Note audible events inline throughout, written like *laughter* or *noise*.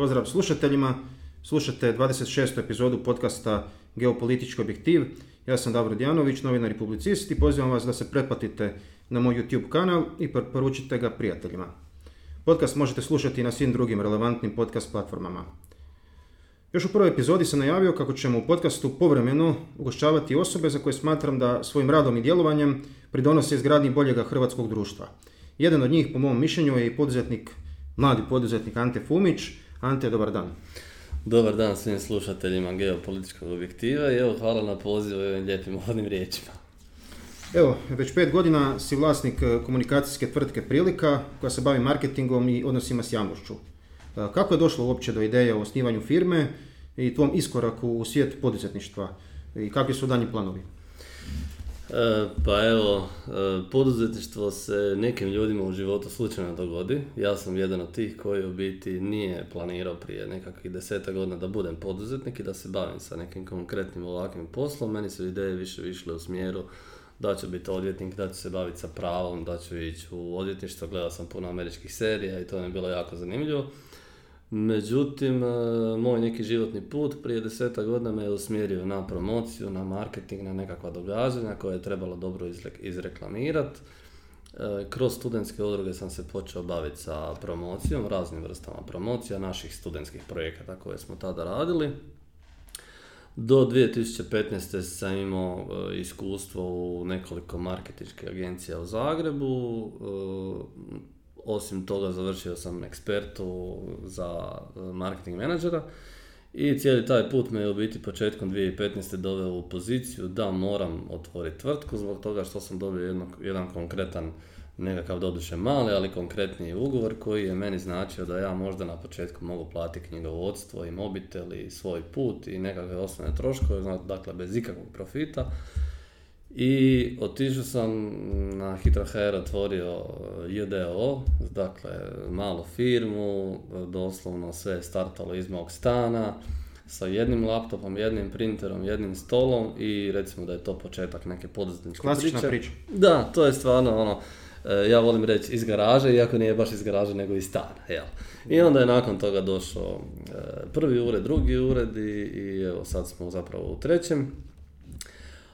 pozdrav slušateljima. Slušate 26. epizodu podcasta Geopolitički objektiv. Ja sam Davor Djanović, novinar i publicist i pozivam vas da se pretplatite na moj YouTube kanal i poručite ga prijateljima. Podcast možete slušati na svim drugim relevantnim podcast platformama. Još u prvoj epizodi sam najavio kako ćemo u podcastu povremeno ugošćavati osobe za koje smatram da svojim radom i djelovanjem pridonose izgradnji boljega hrvatskog društva. Jedan od njih, po mom mišljenju, je i poduzetnik, mladi poduzetnik Ante Fumić. Ante, dobar dan. Dobar dan svim slušateljima geopolitičkog objektiva i evo hvala na pozivu i ovim lijepim uvodnim riječima. Evo, već pet godina si vlasnik e, komunikacijske tvrtke Prilika koja se bavi marketingom i odnosima s javnošću. E, kako je došlo uopće do ideje o osnivanju firme i tvom iskoraku u svijet poduzetništva i kakvi su danji planovi? E, pa evo, poduzetništvo se nekim ljudima u životu slučajno dogodi. Ja sam jedan od tih koji u biti nije planirao prije nekakvih deseta godina da budem poduzetnik i da se bavim sa nekim konkretnim ovakvim poslom. Meni su ideje više išle u smjeru da ću biti odvjetnik, da ću se baviti sa pravom, da ću ići u odvjetništvo, gledao sam puno američkih serija i to mi je bilo jako zanimljivo. Međutim, e, moj neki životni put prije deseta godina me je usmjerio na promociju, na marketing, na nekakva događanja koje je trebalo dobro izreklamirati. E, kroz studentske udruge sam se počeo baviti sa promocijom, raznim vrstama promocija naših studentskih projekata koje smo tada radili. Do 2015. sam imao e, iskustvo u nekoliko marketinških agencija u Zagrebu. Osim toga završio sam ekspertu za e, marketing menadžera. I cijeli taj put me je u biti početkom 2015. doveo u poziciju da moram otvoriti tvrtku zbog toga što sam dobio jedan konkretan nekakav doduše mali, ali konkretniji ugovor koji je meni značio da ja možda na početku mogu platiti knjigovodstvo i mobitel i svoj put i nekakve osnovne troškove, dakle bez ikakvog profita. I otišao sam na HR otvorio JDO, dakle malu firmu, doslovno sve startalo iz mog stana, sa jednim laptopom, jednim printerom, jednim stolom i recimo da je to početak neke poduzetničke Klasična priča. Da, to je stvarno ono, E, ja volim reći iz garaže, iako nije baš iz garaže nego iz stana. Jel? I onda je nakon toga došao e, prvi ured, drugi ured i, i evo sad smo zapravo u trećem.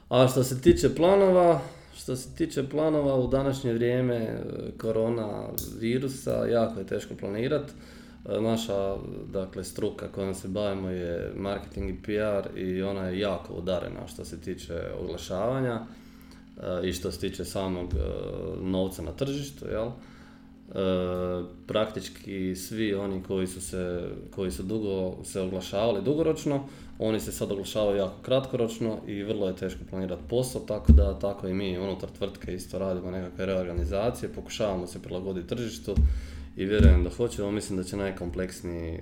A što se tiče planova, što se tiče planova u današnje vrijeme e, korona virusa, jako je teško planirati. Naša dakle, struka kojom se bavimo je marketing i PR i ona je jako udarena što se tiče oglašavanja i što se tiče samog e, novca na tržištu, jel? E, praktički svi oni koji su se, koji su dugo se oglašavali dugoročno, oni se sad oglašavaju jako kratkoročno i vrlo je teško planirati posao, tako da tako i mi unutar tvrtke isto radimo nekakve reorganizacije, pokušavamo se prilagoditi tržištu i vjerujem da hoćemo, mislim da će najkompleksniji, e,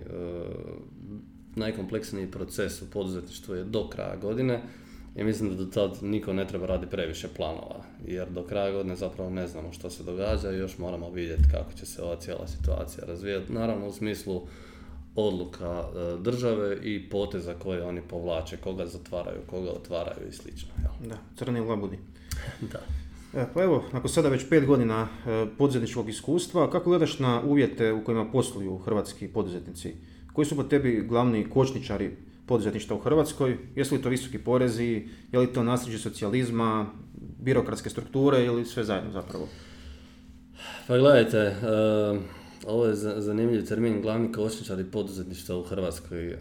najkompleksniji proces u poduzetništvu je do kraja godine, i mislim da do tad niko ne treba raditi previše planova, jer do kraja godine zapravo ne znamo što se događa i još moramo vidjeti kako će se ova cijela situacija razvijati. Naravno u smislu odluka e, države i poteza koje oni povlače, koga zatvaraju, koga otvaraju i slično. Da, crni labudi. *laughs* da. E, pa evo, nakon sada već pet godina e, poduzetničkog iskustva, kako gledaš na uvjete u kojima posluju hrvatski poduzetnici? Koji su po tebi glavni kočničari poduzetništva u Hrvatskoj? Jesu li to visoki porezi, je li to nasljeđe socijalizma, birokratske strukture ili sve zajedno zapravo? Pa gledajte, uh, ovo je zanimljiv termin, glavni kočničari poduzetništva u Hrvatskoj. Uh,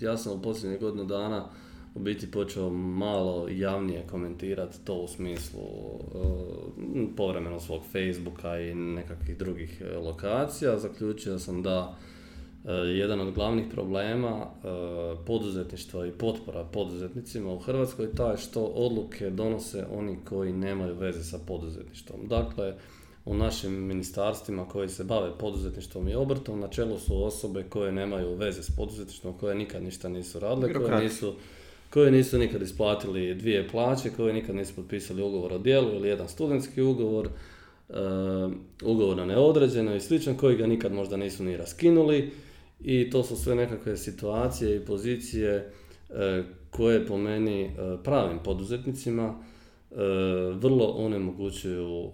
ja sam u posljednjih godinu dana u biti počeo malo javnije komentirati to u smislu uh, povremeno svog Facebooka i nekakvih drugih lokacija. Zaključio sam da jedan od glavnih problema eh, poduzetništva i potpora poduzetnicima u Hrvatskoj je taj što odluke donose oni koji nemaju veze sa poduzetništvom. Dakle, u našim ministarstvima koji se bave poduzetništvom i obrtom, na čelu su osobe koje nemaju veze s poduzetništvom, koje nikad ništa nisu radile, koje nisu, koje nisu nikad isplatili dvije plaće, koje nikad nisu potpisali ugovor o djelu ili jedan studentski ugovor, uh, ugovor na neodređeno i slično, koji ga nikad možda nisu ni raskinuli i to su sve nekakve situacije i pozicije e, koje po meni e, pravim poduzetnicima e, vrlo onemogućuju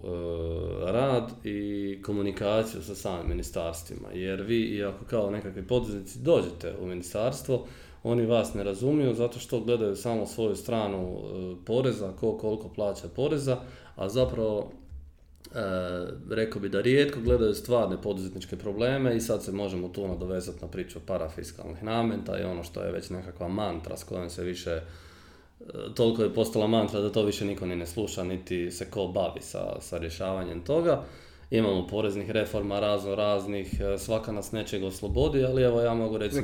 rad i komunikaciju sa samim ministarstvima. Jer vi, iako kao nekakvi poduzetnici dođete u ministarstvo, oni vas ne razumiju zato što gledaju samo svoju stranu poreza, ko koliko plaća poreza, a zapravo E, rekao bi da rijetko gledaju stvarne poduzetničke probleme i sad se možemo tu nadovezati na priču parafiskalnih nameta i ono što je već nekakva mantra s kojom se više, e, toliko je postala mantra da to više niko ni ne sluša, niti se ko bavi sa, sa rješavanjem toga imamo poreznih reforma razno raznih, e, svaka nas nečeg oslobodi, ali evo ja mogu reći da,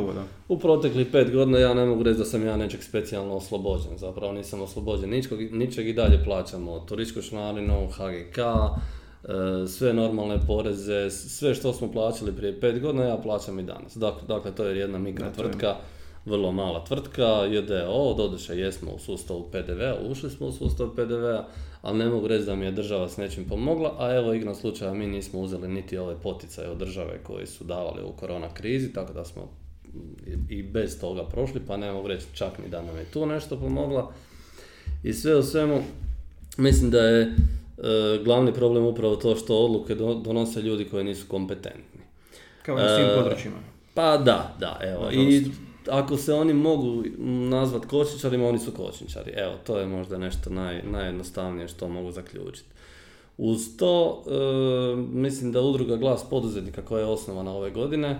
u, da u proteklih pet godina ja ne mogu reći da sam ja nečeg specijalno oslobođen, zapravo nisam oslobođen ničeg, ničeg i dalje plaćamo turističku članarinu, HGK, e, sve normalne poreze, sve što smo plaćali prije pet godina ja plaćam i danas. Dakle, dakle to je jedna mikro tvrtka, vrlo mala tvrtka, JDO, doduše jesmo u sustavu PDV-a, ušli smo u sustav PDV-a, ali ne mogu reći da mi je država s nečim pomogla, a evo igrom slučaja mi nismo uzeli niti ove poticaje od države koji su davali u korona krizi, tako da smo i bez toga prošli, pa ne mogu reći čak ni da nam je tu nešto pomogla. I sve u svemu, mislim da je e, glavni problem upravo to što odluke donose ljudi koji nisu kompetentni. Kao na svim e, područjima. Pa da, da, evo. I ako se oni mogu nazvat kočničarima, oni su kočničari. Evo, to je možda nešto naj, najjednostavnije što mogu zaključiti. Uz to, e, mislim da udruga Glas poduzetnika koja je osnovana ove godine, e,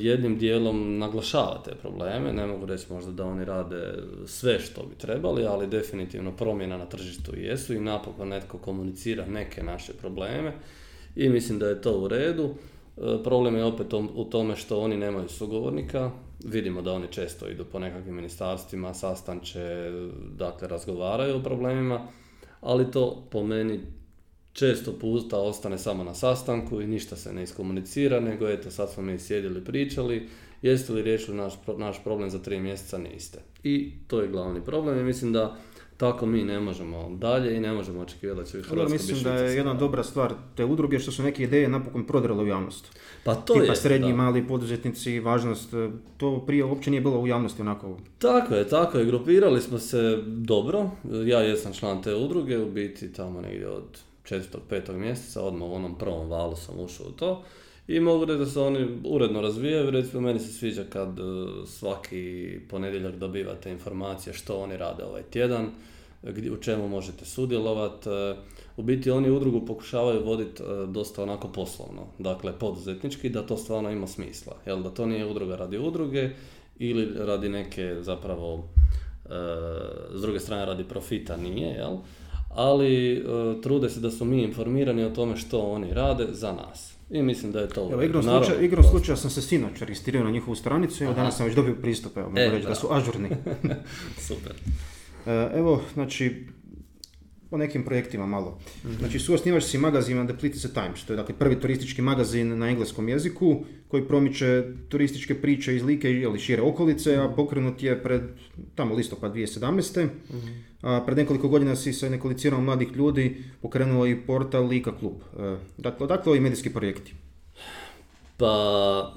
jednim dijelom naglašava te probleme. Ne mogu reći možda da oni rade sve što bi trebali, ali definitivno promjena na tržištu jesu i napokon netko komunicira neke naše probleme i mislim da je to u redu. E, problem je opet u tome što oni nemaju sugovornika, vidimo da oni često idu po nekakvim ministarstvima, sastanče, dakle razgovaraju o problemima, ali to po meni često puta ostane samo na sastanku i ništa se ne iskomunicira, nego eto sad smo mi sjedili pričali, jeste li riješili naš, naš problem za tri mjeseca, niste. I to je glavni problem i mislim da tako mi ne možemo dalje i ne možemo očekivati da će Hrvatska Mislim da je jedna dobra stvar te udruge što su neke ideje napokon prodrale u javnost. Pa to Tipa je. srednji, da. mali poduzetnici, važnost, e, to prije uopće nije bilo u javnosti onako. Tako je, tako je. Grupirali smo se dobro. Ja jesam član te udruge, u biti tamo negdje od četvrtog, petog mjeseca, odmah u onom prvom valu sam ušao u to. I mogu reći da se oni uredno razvijaju, recimo meni se sviđa kad e, svaki ponedjeljak dobivate informacije što oni rade ovaj tjedan, u čemu možete sudjelovati. E, u biti oni udrugu pokušavaju voditi e, dosta onako poslovno, dakle poduzetnički, da to stvarno ima smisla. Jel, da to nije udruga radi udruge ili radi neke zapravo s druge strane radi profita nije, jel? ali trude se da su mi informirani o tome što oni rade za nas. I mislim da je to... Evo, igrom, slučaja, igrom slučaja sam se sinoć registrirao na njihovu stranicu i danas sam već dobio pristup, evo, mogu e, reći da. su ažurni. *laughs* Super. E, evo, znači, o nekim projektima malo. Mm-hmm. Znači, suosnivač si magazina The Plitvice Times, to je dakle prvi turistički magazin na engleskom jeziku koji promiče turističke priče iz Like ili šire okolice, a pokrenut je pred tamo listopad 2017. Mm-hmm. A pred nekoliko godina si sa nekolicinom mladih ljudi pokrenuo i portal Lika Klub. E, dakle, odakle ovi medijski projekti? Pa,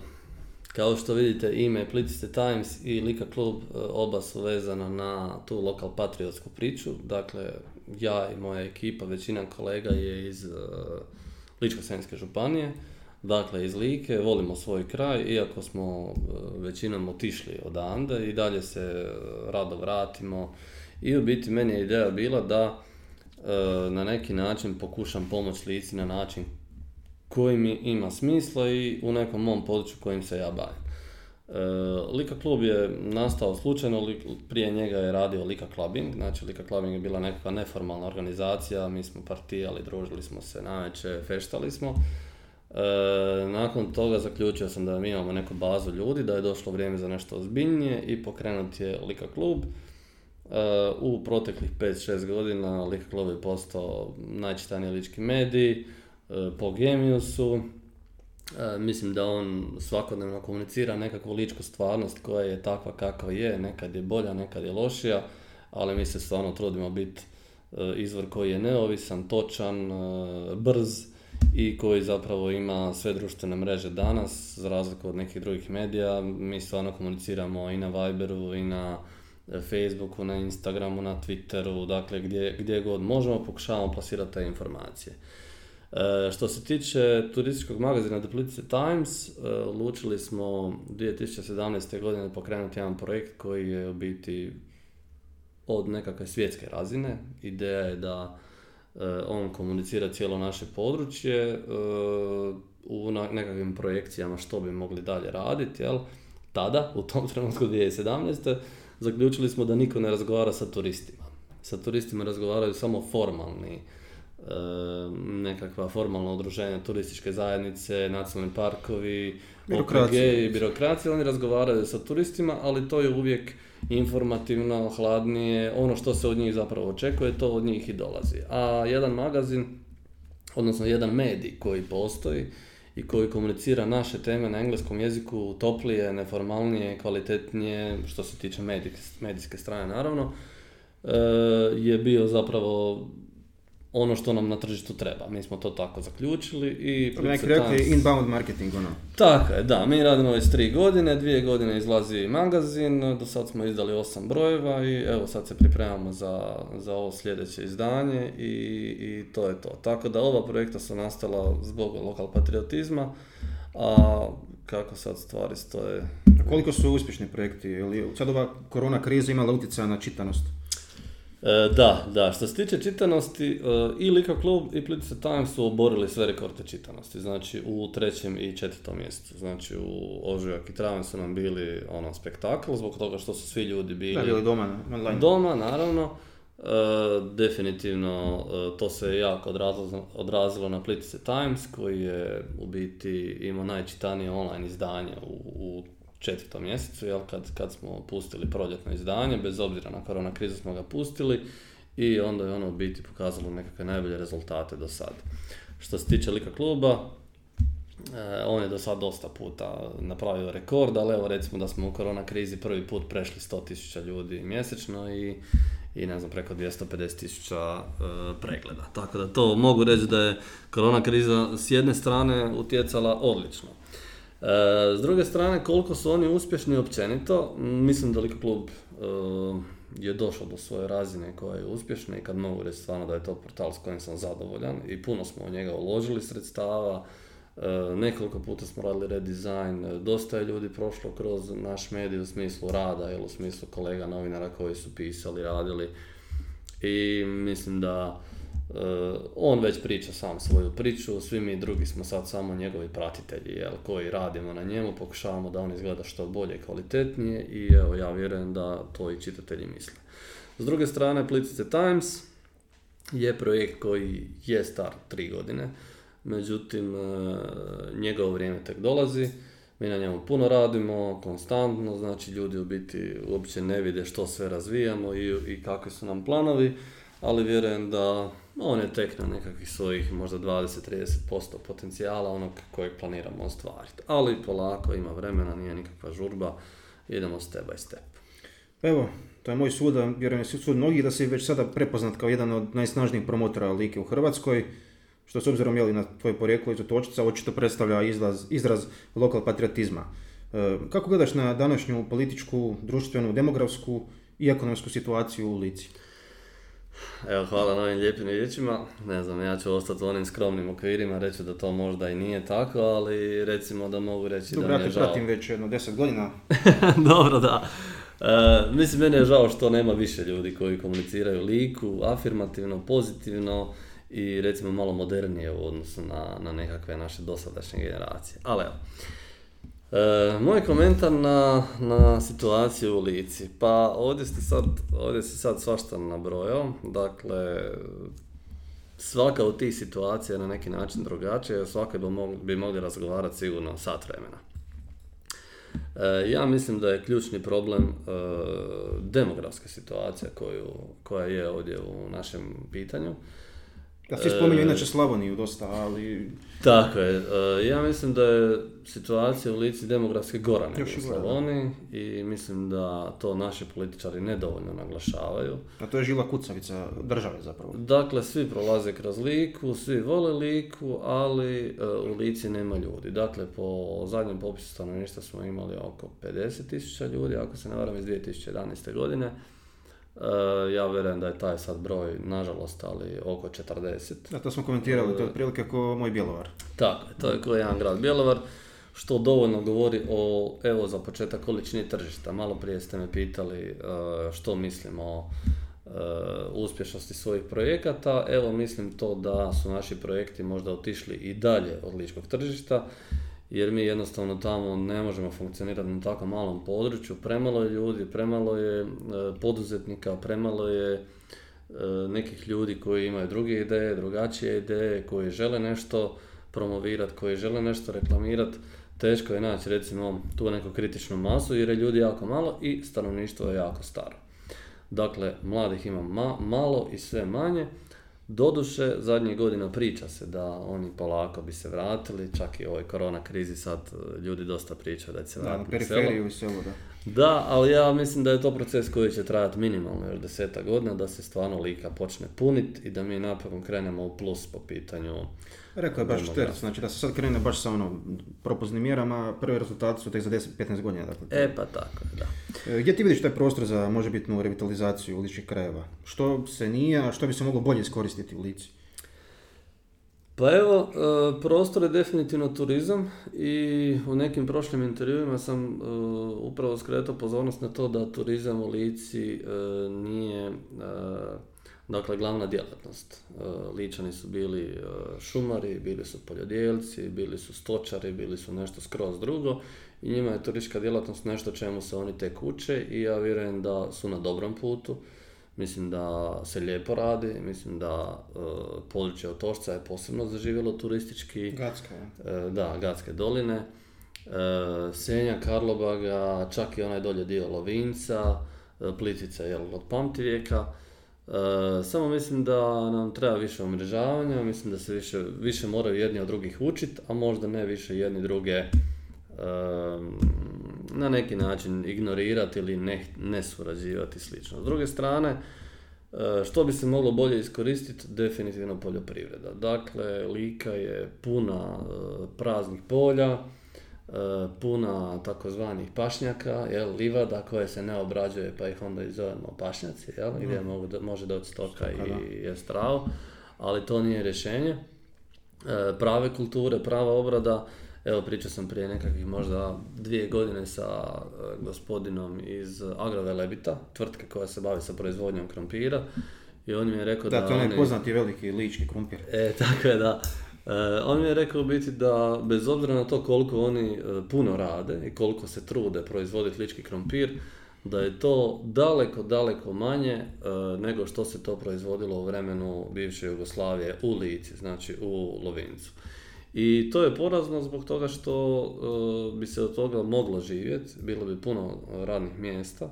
kao što vidite, ime Plitvice Times i Lika Klub e, oba su vezana na tu lokal patriotsku priču. Dakle, ja i moja ekipa, većina kolega je iz uh, Ličko-senjske županije, dakle iz Like, volimo svoj kraj, iako smo uh, većinom otišli odande i dalje se rado vratimo. I u biti meni je ideja bila da na neki način pokušam pomoći Lici na način koji mi ima smisla i u nekom mom području kojim se ja bavim. E, Lika klub je nastao slučajno, prije njega je radio Lika Clubbing, znači Lika Clubbing je bila nekakva neformalna organizacija, mi smo partijali, družili smo se naveče, feštali smo. E, nakon toga zaključio sam da mi imamo neku bazu ljudi, da je došlo vrijeme za nešto ozbiljnije i pokrenut je Lika klub. E, u proteklih 5-6 godina Lika klub je postao najčitaniji lički medij, po Gemiusu, E, mislim da on svakodnevno komunicira nekakvu ličku stvarnost koja je takva kakva je, nekad je bolja, nekad je lošija, ali mi se stvarno trudimo biti e, izvor koji je neovisan, točan, e, brz i koji zapravo ima sve društvene mreže danas, za razliku od nekih drugih medija. Mi stvarno komuniciramo i na Viberu i na Facebooku, na Instagramu, na Twitteru, dakle gdje, gdje god možemo pokušavamo plasirati te informacije. E, što se tiče turističkog magazina Plitvice Times, e, smo 2017. godine pokrenuti jedan projekt koji je u biti od nekakve svjetske razine. Ideja je da e, on komunicira cijelo naše područje u nekakvim projekcijama što bi mogli dalje raditi. Jel? Tada, u tom trenutku 2017. zaključili smo da niko ne razgovara sa turistima. Sa turistima razgovaraju samo formalni nekakva formalna udruženja, turističke zajednice, nacionalni parkovi, OPG i birokracije, oni razgovaraju sa turistima, ali to je uvijek informativno, hladnije, ono što se od njih zapravo očekuje, to od njih i dolazi. A jedan magazin, odnosno jedan medij koji postoji i koji komunicira naše teme na engleskom jeziku toplije, neformalnije, kvalitetnije, što se tiče medijske strane naravno, e, je bio zapravo ono što nam na tržištu treba. Mi smo to tako zaključili i... Neki rekli inbound marketing, ono. Tako je, da. Mi radimo već tri godine, dvije godine izlazi magazin, do sad smo izdali osam brojeva i evo sad se pripremamo za, za ovo sljedeće izdanje i, i to je to. Tako da ova projekta su nastala zbog lokal patriotizma, a kako sad stvari stoje... A koliko su uspješni projekti? Ili sad ova korona kriza imala utjecaja na čitanost? E, da, da. Što se tiče čitanosti, e, i Lika klub i Plitvice Times su oborili sve rekorde čitanosti. Znači u trećem i četvrtom mjesecu. Znači u ožujak i travanj su nam bili ono spektakl zbog toga što su svi ljudi bili... Da, bili doma, online. Doma, naravno. E, definitivno to se jako odrazilo, odrazilo na Plitvice Times koji je u biti imao najčitanije online izdanje u, u četvrtom mjesecu, jel, kad, kad smo pustili proljetno izdanje, bez obzira na korona krizu smo ga pustili i onda je ono u biti pokazalo nekakve najbolje rezultate do sad. Što se tiče lika kluba, e, on je do sad dosta puta napravio rekord, ali evo recimo da smo u korona krizi prvi put prešli 100.000 ljudi mjesečno i, i ne znam preko 250.000 e, pregleda. Tako da to mogu reći da je korona kriza s jedne strane utjecala odlično. E, s druge strane, koliko su oni uspješni općenito, mislim da Lika klub e, je došao do svoje razine koja je uspješna i kad mogu reći stvarno da je to portal s kojim sam zadovoljan i puno smo u njega uložili sredstava, e, nekoliko puta smo radili redizajn, dosta je ljudi prošlo kroz naš medij u smislu rada ili u smislu kolega novinara koji su pisali, radili. I mislim da on već priča sam svoju priču, svi mi drugi smo sad samo njegovi pratitelji jel, koji radimo na njemu, pokušavamo da on izgleda što bolje i kvalitetnije i evo ja vjerujem da to i čitatelji misle. S druge strane, Plicice Times je projekt koji je star tri godine, međutim uh, njegovo vrijeme tek dolazi, mi na njemu puno radimo, konstantno, znači ljudi u biti uopće ne vide što sve razvijamo i, i kakvi su nam planovi, ali vjerujem da on je tek na nekakvih svojih možda 20-30% potencijala onog kojeg planiramo ostvariti. Ali polako, ima vremena, nije nikakva žurba, idemo step by step. Evo, to je moj sud, a vjerujem sud mnogih da si već sada prepoznat kao jedan od najsnažnijih promotora like u Hrvatskoj, što s obzirom jeli, na tvoje porijeklo iz otočica očito predstavlja izraz, izraz lokal patriotizma. E, kako gledaš na današnju političku, društvenu, demografsku i ekonomsku situaciju u Lici? Evo, hvala na ovim lijepim riječima. Ne znam, ja ću ostati u onim skromnim okvirima, reći da to možda i nije tako, ali recimo da mogu reći Dobro, da mi je žao. pratim već jedno deset godina. *laughs* Dobro, da. E, mislim, meni je žao što nema više ljudi koji komuniciraju liku, afirmativno, pozitivno i recimo malo modernije u odnosu na, na nekakve naše dosadašnje generacije. Ali evo, E, moj komentar na, na situaciju u Lici. Pa ovdje, ste sad, ovdje si sad svašta nabrojao. Dakle, svaka od tih situacija je na neki način drugačija, svaka bi mogli, bi mogli razgovarati sigurno sat vremena. E, ja mislim da je ključni problem e, demografska situacija koju, koja je ovdje u našem pitanju. Ja svi spominju inače Slavoniju dosta, ali... Tako je. E, ja mislim da je situacija u Lici demografski gora nego u Slavoniji i mislim da to naši političari nedovoljno naglašavaju. A to je žila kucavica države zapravo. Dakle, svi prolaze kroz Liku, svi vole Liku, ali e, u Lici nema ljudi. Dakle, po zadnjem popisu stanovništva smo imali oko 50.000 ljudi, ako se ne varam, iz 2011. godine. Uh, ja vjerujem da je taj sad broj, nažalost, ali oko 40. Da, to smo komentirali, to je otprilike kao moj Bjelovar. Tako to je kao jedan grad Bjelovar, što dovoljno govori o, evo za početak, količini tržišta. Malo prije ste me pitali uh, što mislim o uspješnosti svojih projekata. Evo mislim to da su naši projekti možda otišli i dalje od ličkog tržišta jer mi jednostavno tamo ne možemo funkcionirati na tako malom području. Premalo je ljudi, premalo je e, poduzetnika, premalo je e, nekih ljudi koji imaju druge ideje, drugačije ideje, koji žele nešto promovirati, koji žele nešto reklamirati. Teško je naći recimo tu neku kritičnu masu jer je ljudi jako malo i stanovništvo je jako staro. Dakle, mladih ima malo i sve manje Doduše, zadnjih godina priča se da oni polako bi se vratili, čak i ovoj korona krizi sad e, ljudi dosta pričaju da će se vratiti da, periferiju i selo, da. Da, ali ja mislim da je to proces koji će trajati minimalno još deseta godina, da se stvarno lika počne puniti i da mi napokon krenemo u plus po pitanju Rekao je baš Šterc, znači da se sad krene baš sa ono propoznim mjerama, prvi rezultati su tek za 10-15 godina. Dakle. E pa tako, da. E, gdje ti vidiš taj prostor za možebitnu revitalizaciju ličkih krajeva? Što se nije, a što bi se moglo bolje iskoristiti u lici? Pa evo, e, prostor je definitivno turizam i u nekim prošlim intervjuima sam e, upravo skretao pozornost na to da turizam u Lici nije Dakle, glavna djelatnost. E, Ličani su bili e, šumari, bili su poljodjelci, bili su stočari, bili su nešto skroz drugo i njima je turistička djelatnost nešto čemu se oni tek uče i ja vjerujem da su na dobrom putu. Mislim da se lijepo radi, mislim da e, područje Otošca je posebno zaživjelo turistički. Gatska. da, Gatske doline. Senja, Karlobaga, čak i onaj dolje dio Lovinca, Plitvica jel, od pamtivijeka. E, samo mislim da nam treba više umrežavanja, mislim da se više, više moraju jedni od drugih učiti, a možda ne više jedni druge e, na neki način ignorirati ili ne, ne surađivati slično. S druge strane, e, što bi se moglo bolje iskoristiti? Definitivno poljoprivreda. Dakle, Lika je puna praznih polja, E, puna takozvanih pašnjaka, jel, livada koje se ne obrađuje pa ih onda i zovemo pašnjaci, jel, gdje mogu, može doći stoka i jest travu, ali to nije rješenje. E, prave kulture, prava obrada, evo pričao sam prije nekakvih možda dvije godine sa e, gospodinom iz Agrovelebita, tvrtke koja se bavi sa proizvodnjom krompira i on mi je rekao da... Da, to je poznati veliki lički krumpir. E, tako je da. E, on mi je rekao biti da bez obzira na to koliko oni e, puno rade i koliko se trude proizvoditi lički krompir, da je to daleko, daleko manje e, nego što se to proizvodilo u vremenu bivše Jugoslavije u Lici, znači u Lovincu. I to je porazno zbog toga što bi se od toga moglo živjeti, bilo bi puno radnih mjesta.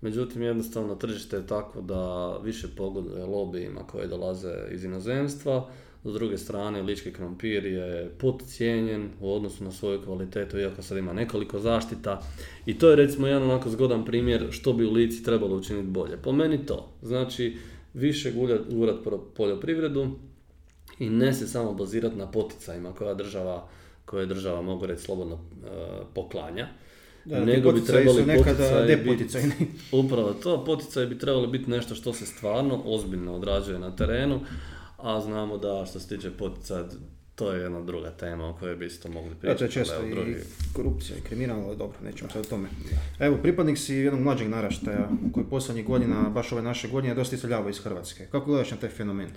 Međutim, jednostavno tržište je tako da više pogoduje lobijima koje dolaze iz inozemstva, s druge strane, lički krompir je podcijenjen u odnosu na svoju kvalitetu, iako sad ima nekoliko zaštita. I to je recimo jedan onako zgodan primjer što bi u lici trebalo učiniti bolje. Po meni to. Znači, više gurat poljoprivredu i ne se samo bazirati na poticajima koja država, koje država mogu reći slobodno e, poklanja. Da, nego bi trebali nekada depoticajni. *laughs* upravo to, poticaji bi trebali biti nešto što se stvarno ozbiljno odrađuje na terenu, a znamo da što se tiče potica, to je jedna druga tema o kojoj bi isto mogli pričati. Ja, to je često i drugi... korupcija i kriminal, ali dobro, nećemo sad o tome. Evo, pripadnik si jednog mlađeg naraštaja koji posljednjih godina, baš ove naše godine, dosta iseljava iz Hrvatske. Kako gledaš na taj fenomen?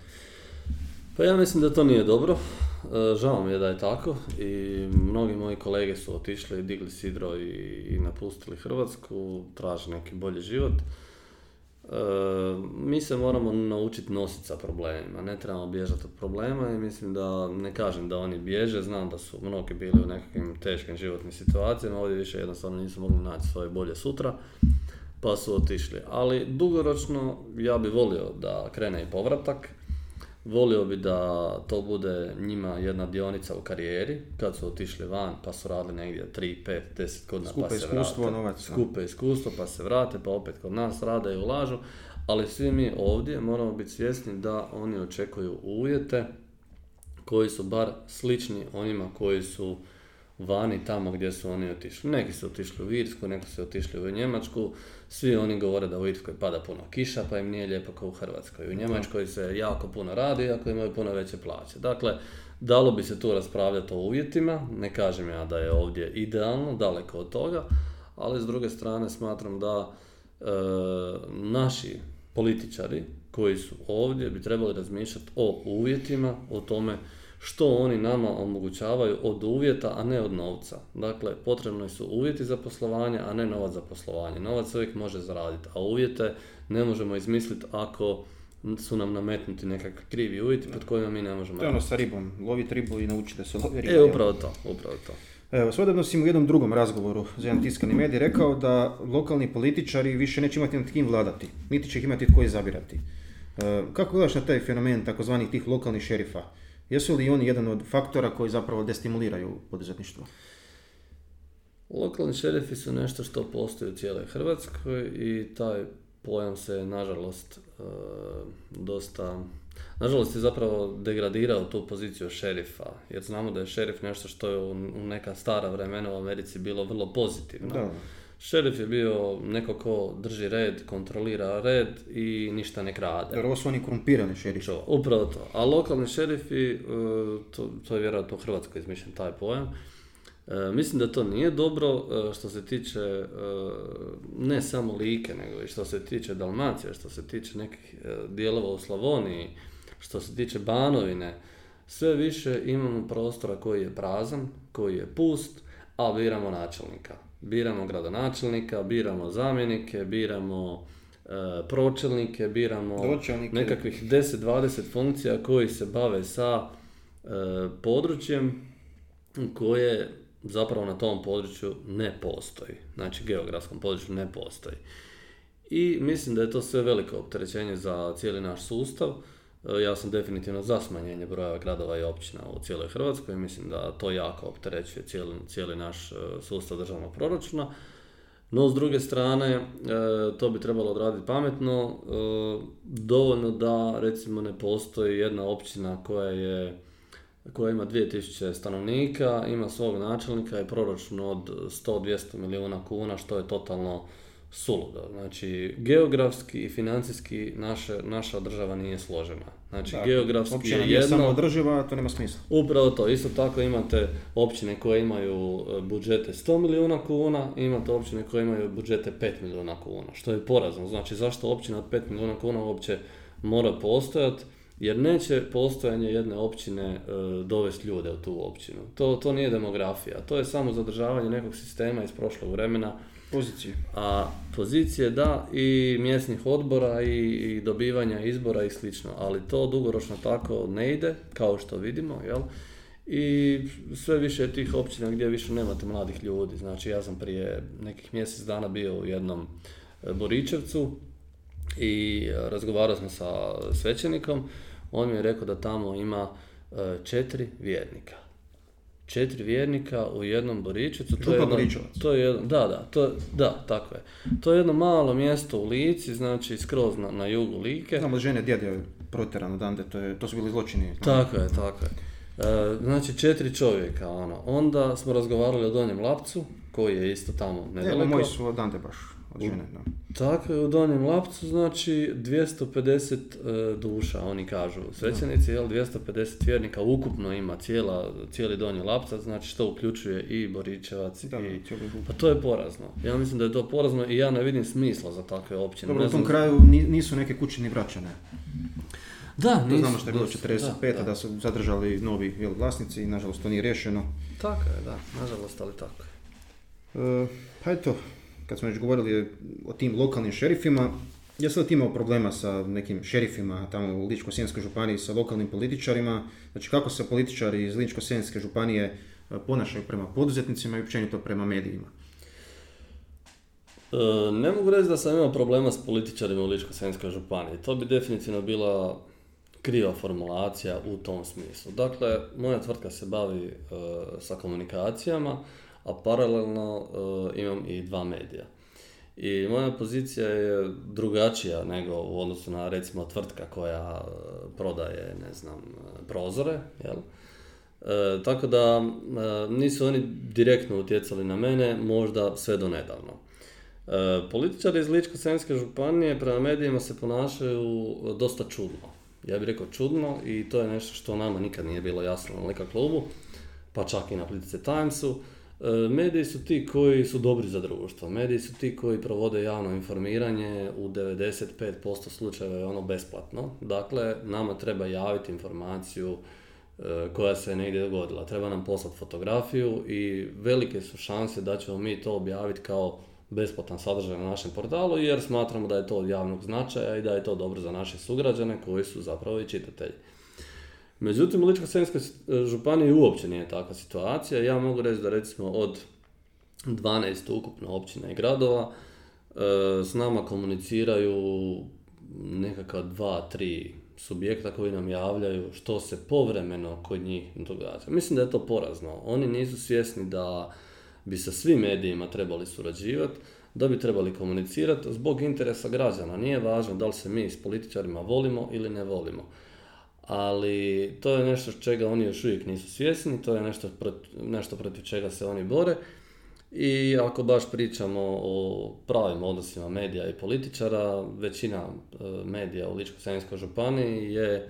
Pa ja mislim da to nije dobro. E, žao mi je da je tako i mnogi moji kolege su otišli, digli sidro i, napustili Hrvatsku, traže neki bolji život. E, mi se moramo naučiti nositi sa problemima, ne trebamo bježati od problema i mislim da, ne kažem da oni bježe, znam da su mnogi bili u nekakvim teškim životnim situacijama, ovdje više jednostavno nisu mogli naći svoje bolje sutra, pa su otišli. Ali dugoročno ja bi volio da krene i povratak, Volio bi da to bude njima jedna dionica u karijeri, kad su otišli van pa su radili negdje 3, 5, 10 godina Skupe pa se iskustvo, vrate. novac. Skupe iskustvo pa se vrate pa opet kod nas rade i ulažu, ali svi mi ovdje moramo biti svjesni da oni očekuju uvjete koji su bar slični onima koji su vani tamo gdje su oni otišli. Neki su otišli u Irsku, neki su otišli u Njemačku, svi oni govore da u Irskoj pada puno kiša pa im nije lijepo kao u Hrvatskoj. U Njemačkoj se jako puno radi ako imaju puno veće plaće. Dakle, dalo bi se tu raspravljati o uvjetima, ne kažem ja da je ovdje idealno, daleko od toga, ali s druge strane smatram da e, naši političari koji su ovdje bi trebali razmišljati o uvjetima, o tome što oni nama omogućavaju od uvjeta, a ne od novca. Dakle, potrebni su uvjeti za poslovanje, a ne novac za poslovanje. Novac uvijek može zaraditi, a uvjete ne možemo izmisliti ako su nam nametnuti nekakvi krivi uvjeti pod kojima mi ne možemo To je ono sa ribom, loviti ribu i naučiti da se lovi riba. E, upravo to, upravo to. Evo, svojedobno si u jednom drugom razgovoru za jedan tiskani medij rekao da lokalni političari više neće imati nad kim vladati, niti će ih imati tko izabirati. E, kako gledaš na taj fenomen takozvanih tih lokalnih šerifa? Jesu li oni jedan od faktora koji zapravo destimuliraju poduzetništvo? Lokalni šerifi su nešto što postoji u cijeloj Hrvatskoj i taj pojam se nažalost e, dosta nažalost je zapravo degradirao tu poziciju šerifa jer znamo da je šerif nešto što je u u neka stara vremena u Americi bilo vrlo pozitivno. Da. Šerif je bio neko ko drži red, kontrolira red i ništa ne krade. Jer ovo su oni korumpirani šerifi. Upravo to. A lokalni šerifi, e, to, to je vjerojatno u Hrvatskoj izmišljen taj pojam, E, mislim da to nije dobro e, što se tiče e, ne samo Like, nego i što se tiče Dalmacije, što se tiče nekih dijelova u Slavoniji, što se tiče Banovine. Sve više imamo prostora koji je prazan, koji je pust, a biramo načelnika. Biramo gradonačelnika, biramo zamjenike, biramo e, pročelnike, biramo Dočelnike. nekakvih 10-20 funkcija koji se bave sa e, područjem koje zapravo na tom području ne postoji. Znači geografskom području ne postoji. I mislim da je to sve veliko opterećenje za cijeli naš sustav. E, Ja sam definitivno za smanjenje broja gradova i općina u cijeloj Hrvatskoj. Mislim da to jako opterećuje cijeli, cijeli naš e, sustav državnog proračuna. No, s druge strane, e, to bi trebalo odraditi pametno. Dovoljno da, recimo, ne postoji jedna općina koja je koja ima 2000 stanovnika, ima svog načelnika i proračun od 100-200 milijuna kuna, što je totalno suludo. Znači, geografski i financijski naše, naša država nije složena. Znači, Da, geografski je jedno... samo održiva, to nema smisla. Upravo to. Isto tako imate općine koje imaju e, budžete 100 milijuna kuna, imate općine koje imaju budžete 5 milijuna kuna, što je porazno. Znači, zašto općina od 5 milijuna kuna uopće mora postojati? Jer neće postojanje jedne općine e, dovesti ljude u tu općinu. To, to nije demografija, to je samo zadržavanje nekog sistema iz prošlog vremena, Pozicije. a pozicije da i mjesnih odbora i, i dobivanja izbora i slično, ali to dugoročno tako ne ide, kao što vidimo, jel? I sve više tih općina gdje više nemate mladih ljudi. Znači ja sam prije nekih mjesec dana bio u jednom e, Boričevcu i razgovarao sam sa svećenikom, on mi je rekao da tamo ima e, četiri vjernika. Četiri vjernika u jednom Boričevcu. to je jedno- to je jedno, da, da, to, da, tako je. To je jedno malo mjesto u Lici, znači skroz na, na jugu Like. Znamo žene djed je protjeran odande, to, je, to su bili zločini. Tako je, tako je. E, znači četiri čovjeka, ono. Onda smo razgovarali o Donjem Lapcu, koji je isto tamo Evo, nedaleko. moji su odande baš, od žene. Da. Tako je, u Donjem Lapcu, znači 250 e, duša, oni kažu svećenici, jel, 250 vjernika ukupno ima cijela, cijeli Donji Lapcac, znači što uključuje i Boričevac Da, i... Pa to je porazno. Ja mislim da je to porazno i ja ne vidim smisla za takve općine. Dobro, u tom kraju ni- nisu neke kuće ni vraćane. Da, To nisu, znamo što je bilo nisu. 45. Da, Da, su zadržali novi jel, vlasnici i nažalost to nije riješeno. Tako je, da, nažalost, ali tako je. E, pa eto, kad smo već govorili o tim lokalnim šerifima, li ti imao problema sa nekim šerifima tamo u Ličko-Senjskoj županiji, sa lokalnim političarima? Znači kako se političari iz Ličko-Senjske županije e, ponašaju prema poduzetnicima i općenito prema medijima? E, ne mogu reći da sam imao problema s političarima u Ličko-senjskoj županiji. To bi definitivno bila kriva formulacija u tom smislu. Dakle, moja tvrtka se bavi e, sa komunikacijama, a paralelno e, imam i dva medija. I moja pozicija je drugačija nego u odnosu na recimo tvrtka koja e, prodaje, ne znam, prozore, jel? E, tako da nisu oni direktno utjecali na mene, možda sve do nedavno. E, političari iz Ličko-senjske županije prema medijima se ponašaju dosta čudno. Ja bih rekao čudno i to je nešto što nama nikad nije bilo jasno na Lika klubu, pa čak i na Plitice Timesu. E, mediji su ti koji su dobri za društvo. Mediji su ti koji provode javno informiranje, u 95% slučajeva je ono besplatno. Dakle, nama treba javiti informaciju e, koja se negdje dogodila. Treba nam poslati fotografiju i velike su šanse da ćemo mi to objaviti kao besplatan sadržaj na našem portalu jer smatramo da je to od javnog značaja i da je to dobro za naše sugrađane koji su zapravo i čitatelji. Međutim, u Ličko-senjskoj županiji uopće nije takva situacija. Ja mogu reći da recimo od 12 ukupno općina i gradova e, s nama komuniciraju nekakva dva, tri subjekta koji nam javljaju što se povremeno kod njih događa. Mislim da je to porazno. Oni nisu svjesni da bi sa svim medijima trebali surađivati, da bi trebali komunicirati zbog interesa građana. Nije važno da li se mi s političarima volimo ili ne volimo. Ali to je nešto čega oni još uvijek nisu svjesni, to je nešto, nešto protiv čega se oni bore. I ako baš pričamo o pravim odnosima medija i političara, većina e, medija u Ličko-senjskoj županiji je e,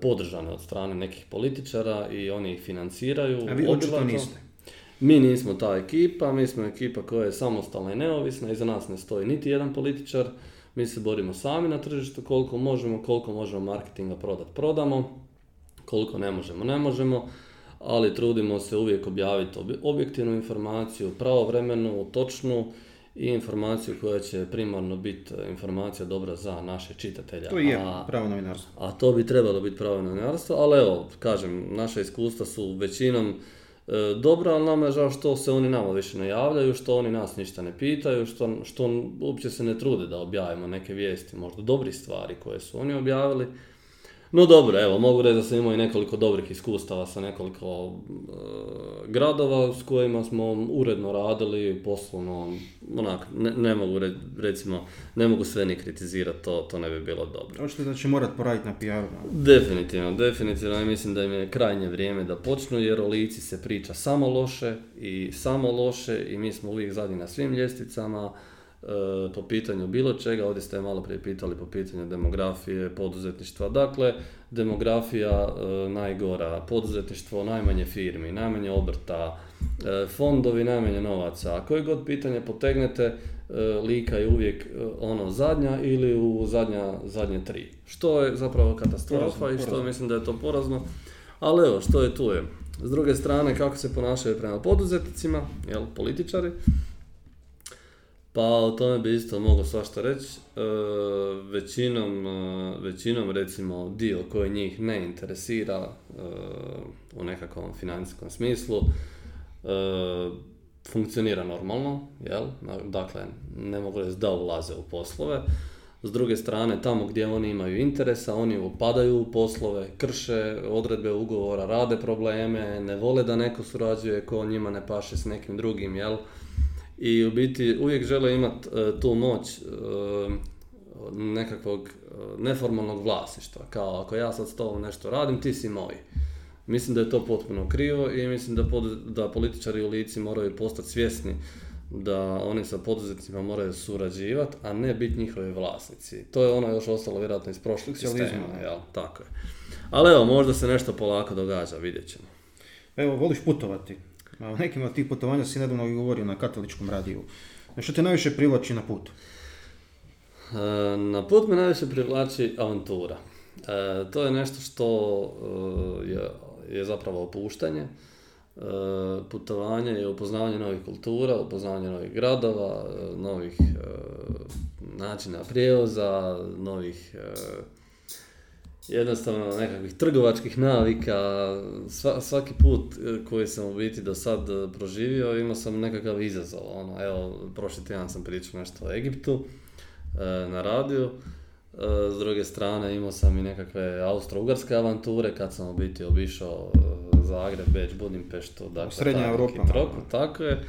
podržane od strane nekih političara i oni ih financiraju. A vi očito niste. Mi nismo ta ekipa, mi smo ekipa koja je samostalna i neovisna, iza nas ne stoji niti jedan političar, mi se borimo sami na tržištu koliko možemo, koliko možemo marketinga prodati, prodamo, koliko ne možemo, ne možemo, ali trudimo se uvijek objaviti objektivnu informaciju, pravovremenu, točnu i informaciju koja će primarno biti informacija dobra za naše čitatelja. To je pravo novinarstvo. A to bi trebalo biti pravo novinarstvo, ali evo, kažem, naša iskustva su većinom E, dobro, ali nama je žao što se oni nama više ne javljaju, što oni nas ništa ne pitaju, što, što uopće se ne trude da objavimo neke vijesti, možda dobri stvari koje su oni objavili. No dobro, evo, mogu reći da sam imao i nekoliko dobrih iskustava sa nekoliko e, gradova s kojima smo uredno radili, poslovno, onak, ne, ne mogu re, recimo, ne mogu sve ni kritizirati, to, to ne bi bilo dobro. Očito da će morat poraditi na pr Definitivno, definitivno, mislim da im je krajnje vrijeme da počnu, jer o lici se priča samo loše i samo loše i mi smo uvijek zadnji na svim ljestvicama, po pitanju bilo čega, ovdje ste malo prije pitali po pitanju demografije, poduzetništva. Dakle, demografija e, najgora, poduzetništvo najmanje firmi, najmanje obrta, e, fondovi najmanje novaca. A koje god pitanje potegnete, lika je uvijek ono zadnja ili u zadnja, zadnje tri. Što je zapravo katastrofa i što mislim da je to porazno. Ali evo, što je tu je. S druge strane, kako se ponašaju prema poduzetnicima, jel, političari, pa o tome bi isto mogao svašta reći. E, većinom, e, većinom recimo dio koji njih ne interesira e, u nekakvom financijskom smislu funkcionira normalno, jel? Dakle, ne mogu reći da ulaze u poslove. S druge strane, tamo gdje oni imaju interesa, oni upadaju u poslove, krše odredbe ugovora, rade probleme, ne vole da neko surađuje ko njima ne paše s nekim drugim, jel? I u biti uvijek žele imati e, tu moć e, nekakvog e, neformalnog vlasništva. Kao ako ja sad s tobom nešto radim, ti si moj. Mislim da je to potpuno krivo i mislim da, da političari u lici moraju postati svjesni da oni sa poduzetnicima moraju surađivati, a ne biti njihovi vlasnici. To je ono još ostalo vjerojatno iz prošlih sistema. Jel? Tako je. Ali evo, možda se nešto polako događa, vidjet ćemo. Evo, voliš putovati. O nekim od tih putovanja si nedavno govorio na katoličkom radiju. Što te najviše privlači na put? E, na put me najviše privlači avantura. E, to je nešto što e, je, je zapravo opuštanje. Putovanje je upoznavanje novih kultura, upoznavanje novih gradova, novih načina prijevoza, novih jednostavno nekakvih trgovačkih navika, svaki put e, koji sam u biti do sad e, proživio imao sam nekakav izazov. Ono, evo, prošli tjedan sam pričao nešto o Egiptu e, na radiju. s druge strane imao sam i nekakve austro-ugarske avanture kad sam u biti obišao Zagreb, Beč, Budimpeštu, dakle Srednja Europa, tako je.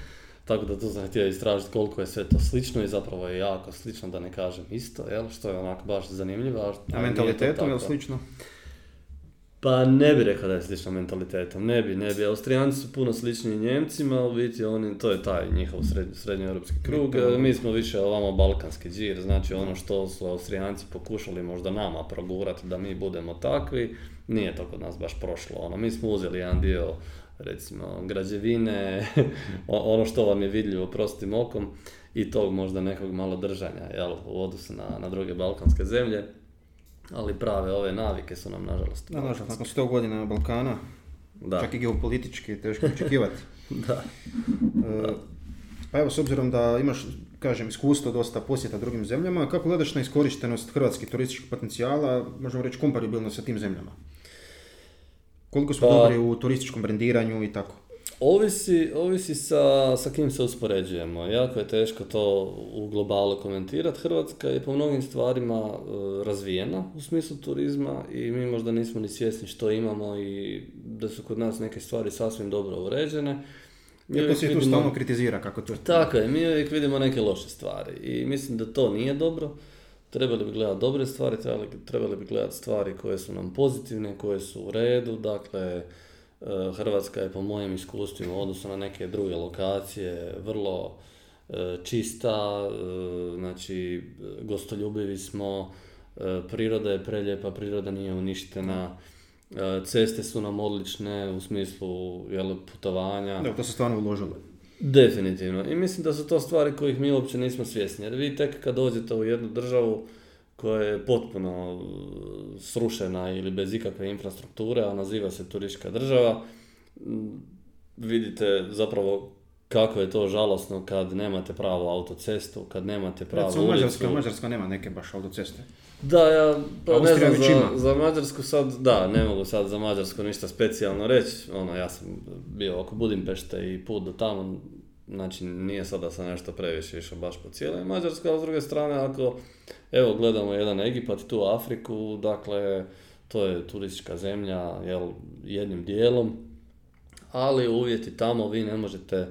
Tako da tu sam htio istražiti koliko je sve to slično i zapravo je jako slično, da ne kažem isto, jel? što je onako baš zanimljivo. a- mentalitetom je slično? Pa ne bi rekao da je slično mentalitetom, ne bi, ne bi. Austrijanci su puno sličniji Njemcima, u biti oni, to je taj njihov sred, srednjoeuropski krug, mi smo više ovamo balkanski džir, znači ono što su Austrijanci pokušali možda nama progurati da mi budemo takvi, nije to kod nas baš prošlo. Ono, mi smo uzeli jedan dio, recimo, građevine, *laughs* ono što vam je vidljivo prostim okom i tog možda nekog malo držanja, jel, u odnosu na, na druge balkanske zemlje. Ali prave ove navike su nam nažalost. Da, nažalost, nakon 100 godina Balkana, Da. čak i geopolitički, teško očekivati. *laughs* Da. E, Pa evo, s obzirom da imaš, kažem, iskustvo dosta posjeta drugim zemljama, kako gledaš na iskorištenost hrvatskih turističkih potencijala, možemo reći komparabilno sa tim zemljama? Koliko smo Pa- dobri u turističkom brendiranju i tako? Ovisi, ovisi sa, sa kim se uspoređujemo. Jako je teško to u globalu komentirati. Hrvatska je po mnogim stvarima e, razvijena u smislu turizma i mi možda nismo ni svjesni što imamo i da su kod nas neke stvari sasvim dobro uređene. Iako se tu stalno kritizira kako to... Tako je, mi uvijek vidimo neke loše stvari i mislim da to nije dobro. Trebali bi gledati dobre stvari, trebali, trebali bi gledati stvari koje su nam pozitivne, koje su u redu. Dakle, e, Hrvatska je po mojim iskustvima u odnosu na neke druge lokacije vrlo e, čista, e, znači gostoljubivi smo, priroda je preljepa, priroda nije uništena, ceste su nam odlične u smislu jel, putovanja. Da, to se stvarno uložilo. Definitivno. I mislim da su to stvari kojih mi uopće nismo svjesni. Jer vi tek kad dođete u jednu državu koja je potpuno uh, srušena ili bez ikakve infrastrukture, a naziva se turistička država, vidite zapravo kako je to žalosno kad nemate pravu autocestu, kad nemate pravu Recimo, ulicu. Mađarska, Mađarska nema neke baš autoceste. Da, ja pa ne znam za, za Mađarsku sad, da, ne mogu sad za Mađarsku ništa specijalno reći. Ono, ja sam bio oko Budimpešte i put do tamo, znači nije sad da sam nešto previše išao baš po cijeloj Mađarskoj, ali s druge strane ako, evo, gledamo jedan Egipat, tu Afriku, dakle, to je turistička zemlja, jel, jednim dijelom, ali uvjeti tamo vi ne možete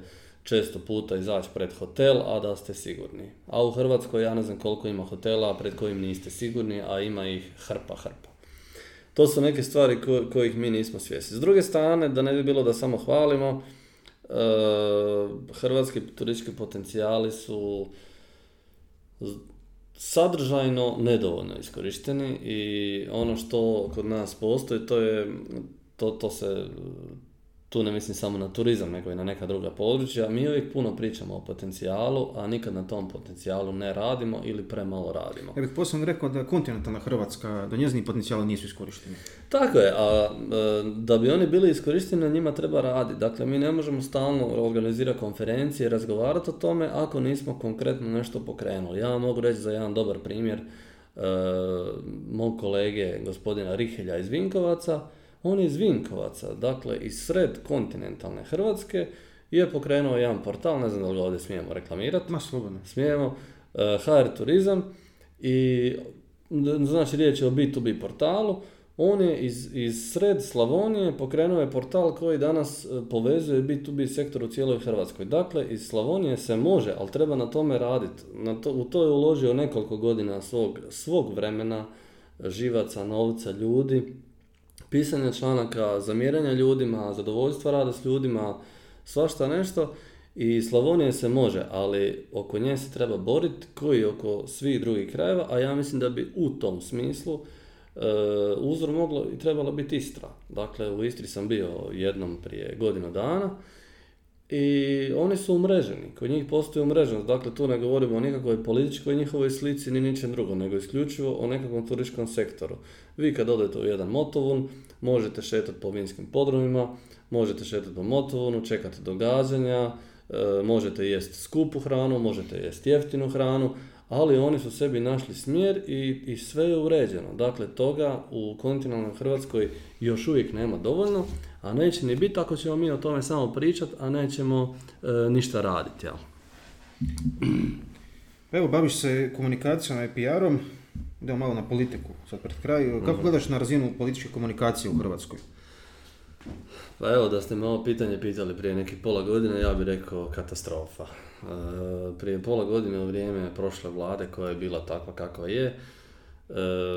često puta izaći pred hotel, a da ste sigurni. A u Hrvatskoj ja ne znam koliko ima hotela pred kojim niste sigurni, a ima ih hrpa hrpa. To su neke stvari ko- kojih mi nismo svjesni. S druge strane, da ne bi bilo da samo hvalimo, e, hrvatski turistički potencijali su sadržajno nedovoljno iskorišteni i ono što kod nas postoji, to je, to, to se, tu ne mislim samo na turizam, nego i na neka druga područja. Mi uvijek puno pričamo o potencijalu, a nikad na tom potencijalu ne radimo ili premalo radimo. Ja bih posebno rekao da kontinentalna Hrvatska, da njezini potencijali nisu iskorišteni. Tako je, a e, da bi oni bili iskorišteni, na njima treba raditi. Dakle, mi ne možemo stalno organizirati konferencije i razgovarati o tome ako nismo konkretno nešto pokrenuli. Ja vam mogu reći za jedan dobar primjer e, mog kolege gospodina Rihelja iz Vinkovaca. On je iz Vinkovaca, dakle iz sred kontinentalne Hrvatske je pokrenuo jedan portal, ne znam da li ga ovdje smijemo reklamirati, Ma slobodno. smijemo, e, HR Turizam i znači riječ je o B2B portalu, on je iz, iz sred Slavonije pokrenuo je portal koji danas e, povezuje B2B sektor u cijeloj Hrvatskoj. Dakle, iz Slavonije se može, ali treba na tome raditi. Na to, u to je uložio nekoliko godina svog, svog vremena, živaca, novca, ljudi, pisanja članaka, zamjeranja ljudima, zadovoljstva rada s ljudima, svašta nešto. I Slavonije se može, ali oko nje se treba boriti koji oko svih drugih krajeva, a ja mislim da bi u tom smislu e, uzor moglo i trebala biti Istra. Dakle, u Istri sam bio jednom prije godinu dana i oni su umreženi, kod njih postoji umreženost, dakle tu ne govorimo o nikakvoj političkoj njihovoj slici ni ničem drugom, nego isključivo o nekakvom turističkom sektoru. Vi kad odete u jedan motovun, možete šetati po vinskim podrumima, možete šetati po motovunu, čekati događanja, e, možete jesti skupu hranu, možete jesti jeftinu hranu, ali oni su sebi našli smjer i, i sve je uređeno. Dakle, toga u kontinentalnoj Hrvatskoj još uvijek nema dovoljno, a neće ni biti ako ćemo mi o tome samo pričati, a nećemo e, ništa raditi. Jel? *clears throat* Evo, baviš se komunikacijom i PR-om. idemo malo na politiku, sad pred kraj. Kako Mhm. gledaš na razinu političke komunikacije u Hrvatskoj? Pa evo, da ste me ovo pitanje pitali prije nekih pola godine, ja bih rekao katastrofa. E, prije pola godine u vrijeme prošle vlade koja je bila takva kakva je, e,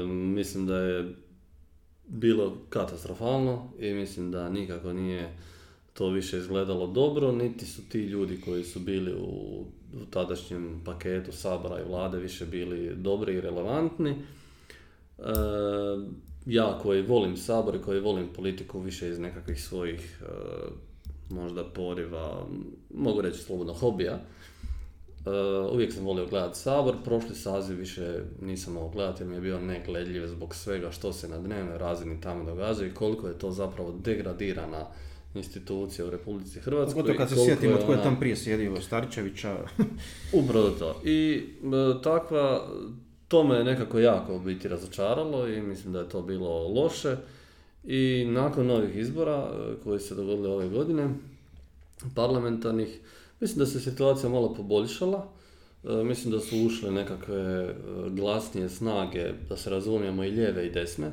mislim da je bilo katastrofalno i mislim da nikako nije to više izgledalo dobro, niti su ti ljudi koji su bili u, tadašnjem paketu Sabora i vlade više bili dobri i relevantni. E, ja koji volim Sabor i koji volim politiku više iz nekakvih svojih možda poriva, mogu reći slobodno hobija, e, uvijek sam volio gledati Sabor, prošli saziv više nisam mogao gledati jer mi je bio negledljiv zbog svega što se na dnevnoj razini tamo događa i koliko je to zapravo degradirana institucija u Republici Hrvatskoj. Pogotovo kad se sjetimo tko je tam prije sjedio, Staričevića. *laughs* Upravo to. I e, takva, to me je nekako jako u biti razočaralo i mislim da je to bilo loše. I nakon novih izbora e, koji se dogodili ove godine, parlamentarnih, mislim da se situacija malo poboljšala. E, Mislim da su ušle nekakve e, glasnije snage, da se razumijemo i lijeve i desne,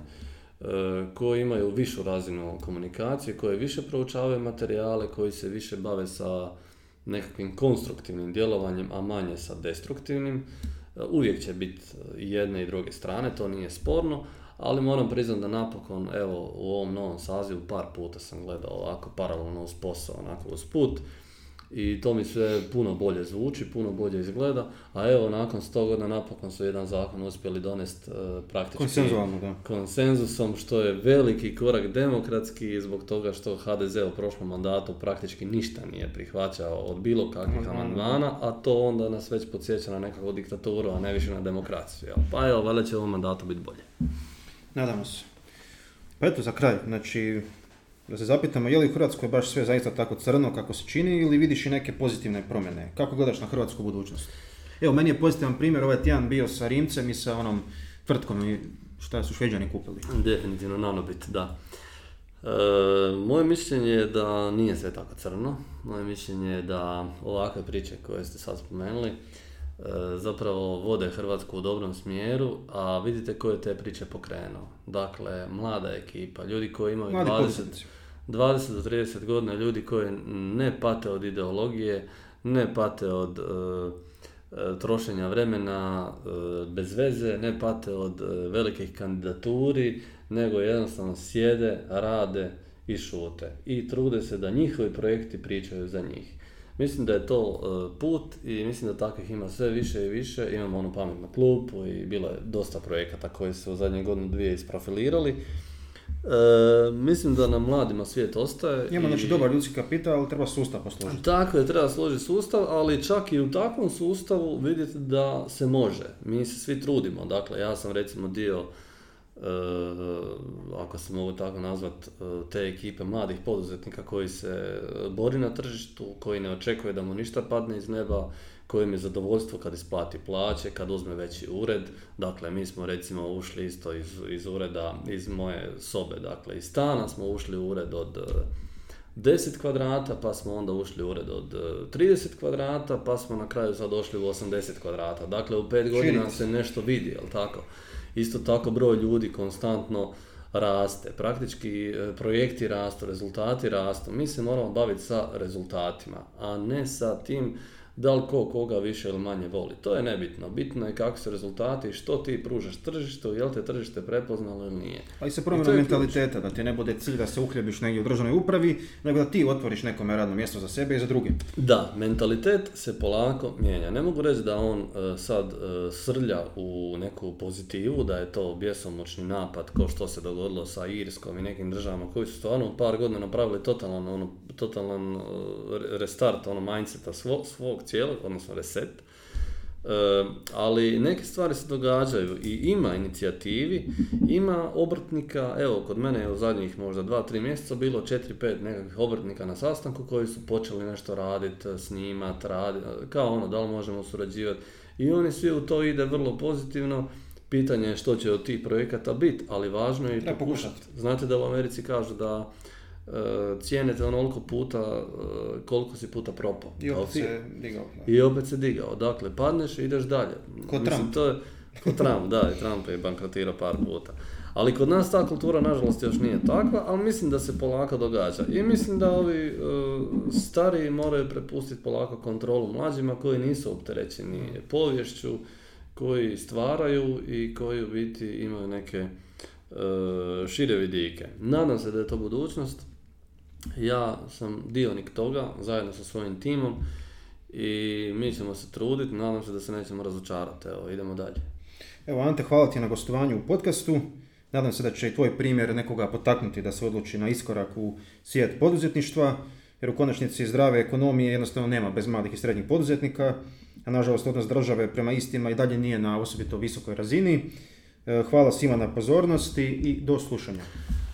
koji imaju višu razinu komunikacije, koje više proučavaju materijale, koji se više bave sa nekakvim konstruktivnim djelovanjem, a manje sa destruktivnim. Uvijek će biti jedne i druge strane, to nije sporno, ali moram priznati da napokon, evo, u ovom novom sazivu par puta sam gledao ovako paralelno uz posao, onako uz put, i to mi sve puno bolje zvuči, puno bolje izgleda, a evo nakon 100 godina napokon su jedan zakon uspjeli donesti e, praktički Konsenzualno, da. konsenzusom, što je veliki korak demokratski zbog toga što HDZ u prošlom mandatu praktički ništa nije prihvaćao od bilo kakvih Amandmana. a to onda nas već podsjeća na nekakvu diktaturu, a ne više na demokraciju. Pa evo, valjda će u ovom mandatu biti bolje. Nadamo se. Pa eto, za kraj, znači, da se zapitamo je li u Hrvatskoj baš sve zaista tako crno kako se čini ili vidiš i neke pozitivne promjene? Kako gledaš na hrvatsku budućnost? Evo, meni je pozitivan primjer ovaj tjedan bio sa Rimcem i sa onom tvrtkom i šta su Šveđani kupili. Definitivno nanobit, da. E, moje mišljenje je da nije sve tako crno. Moje mišljenje je da ovakve priče koje ste sad spomenuli zapravo vode Hrvatsku u dobrom smjeru, a vidite ko je te priče pokrenuo. Dakle, mlada ekipa, ljudi koji imaju Mladi 20, poduzetnici. 20 do 30 godina, ljudi koji ne pate od ideologije, ne pate od e, e, trošenja vremena e, bez veze, ne pate od e, velikih kandidaturi, nego jednostavno sjede, rade i šute. I trude se da njihovi projekti pričaju za njih. Mislim da je to e, put i mislim da takvih ima sve više i više. Imamo onu pametnu klupu i bilo je dosta projekata koji su u zadnje godinu dvije isprofilirali. E, mislim da nam mladima svijet ostaje. Imamo i- znači dobar ljudski kapital, ali treba sustav posložiti. tako je, treba složiti sustav, ali čak i u takvom sustavu vidite da se može. Mi se svi trudimo. Dakle, ja sam recimo dio, ako se mogu tako nazvat, e, te ekipe mladih poduzetnika koji se e, bori na tržištu, koji ne očekuje da mu ništa padne iz neba, kojem je zadovoljstvo kad isplati plaće, kad uzme veći ured. Dakle, mi smo recimo ušli isto iz, iz ureda, iz moje sobe, dakle iz stana smo ušli u ured od e, 10 kvadrata, pa smo onda ušli u ured od e, 30 kvadrata, pa smo na kraju sad došli u 80 kvadrata. Dakle, u 5 godina se nešto vidi, jel tako? Isto tako broj ljudi konstantno raste. Praktički e, projekti rastu, rezultati rastu. Mi se moramo baviti sa rezultatima, a ne sa tim da li ko koga više ili manje voli. To je nebitno. Bitno je kako su rezultati, što ti pružaš tržištu, jel te tržište prepoznalo ili nije. Pa i sa I to promjenom je mentaliteta, da ti ne bude cilj da se uhljebiš negdje u državnoj upravi, nego da ti otvoriš nekome radno mjesto za sebe i za druge. Da, mentalitet se polako mijenja. Ne mogu reći da on e, sad e, srlja u neku pozitivu, da je to bjesomučni napad, kao što se dogodilo sa Irskom i nekim državama koji su stvarno u par godina napravili totalan, ono, totalan e, re- restart ono mindseta svog, svog cijelog, odnosno reset. E, ali neke stvari se događaju i ima inicijativi, ima obrtnika, evo kod mene je u zadnjih možda 2-3 mjeseca bilo 4-5 nekakvih obrtnika na sastanku koji su počeli nešto raditi, snimat, raditi, kao ono da li možemo surađivati i oni svi u to ide vrlo pozitivno. Pitanje je što će od tih projekata biti, ali važno je i Treba pokušati. Znate da u Americi kažu da e, cijenete onoliko puta e, koliko si puta propao. I opet se digao. da. i opet se digao. Dakle, padneš i ideš dalje. Ko Trump. to je, Trump, da, i Trump je bankrotirao par puta. Ali kod nas ta kultura nažalost još nije takva, ali mislim da se polako događa. I mislim da ovi uh, stariji moraju prepustiti polako kontrolu mlađima koji nisu opterećeni povješću, koji stvaraju i koji u biti imaju neke uh, šire vidike. Nadam se da je to budućnost. Ja sam dionik toga, zajedno sa svojim timom i mi ćemo se truditi, nadam se da se nećemo razočarati. Evo, idemo dalje. Evo Ante, hvala ti na gostovanju u podcastu. Nadam se da će i tvoj primjer nekoga potaknuti da se odluči na iskorak u svijet poduzetništva, jer u konačnici zdrave ekonomije jednostavno nema bez malih i srednjih poduzetnika, a nažalost odnos države prema istima i dalje nije na osobito visokoj razini. E, hvala svima na pozornosti i do slušanja.